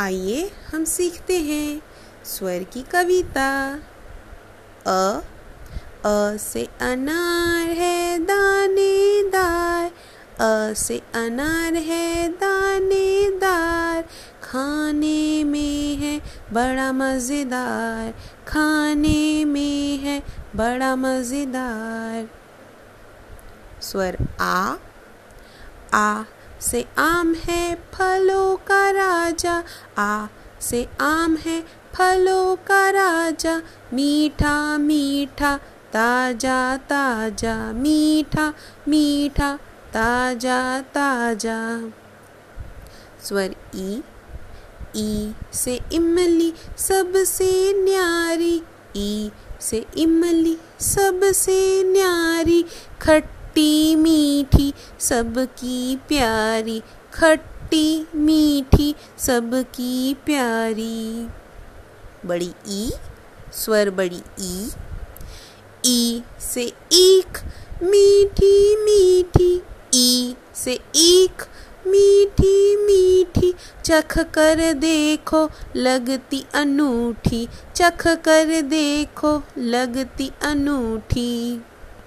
आइए हम सीखते हैं स्वर की कविता। अ अ से अनार है दानेदार। अ से अनार है दानेदार। खाने में है बड़ा मज़ेदार। खाने में है बड़ा मज़ेदार। स्वर आ आ से आम है फलों का राजा। आ, से आम है फलों का राजा। मीठा मीठा, ताज़ा ताज़ा। मीठा मीठा, ताज़ा ताज़ा। स्वर ई। ई से इमली सबसे न्यारी। ई से इमली सबसे न्यारी। खट्टी मीठी, सबकी प्यारी। खट्टी मीठी, सबकी प्यारी। बड़ी ई, स्वर बड़ी ई। ई से ईख, मीठी मीठी। ई से ईख, मीठी मीठी। चख कर देखो, लगती अनूठी। चख कर देखो, लगती अनूठी।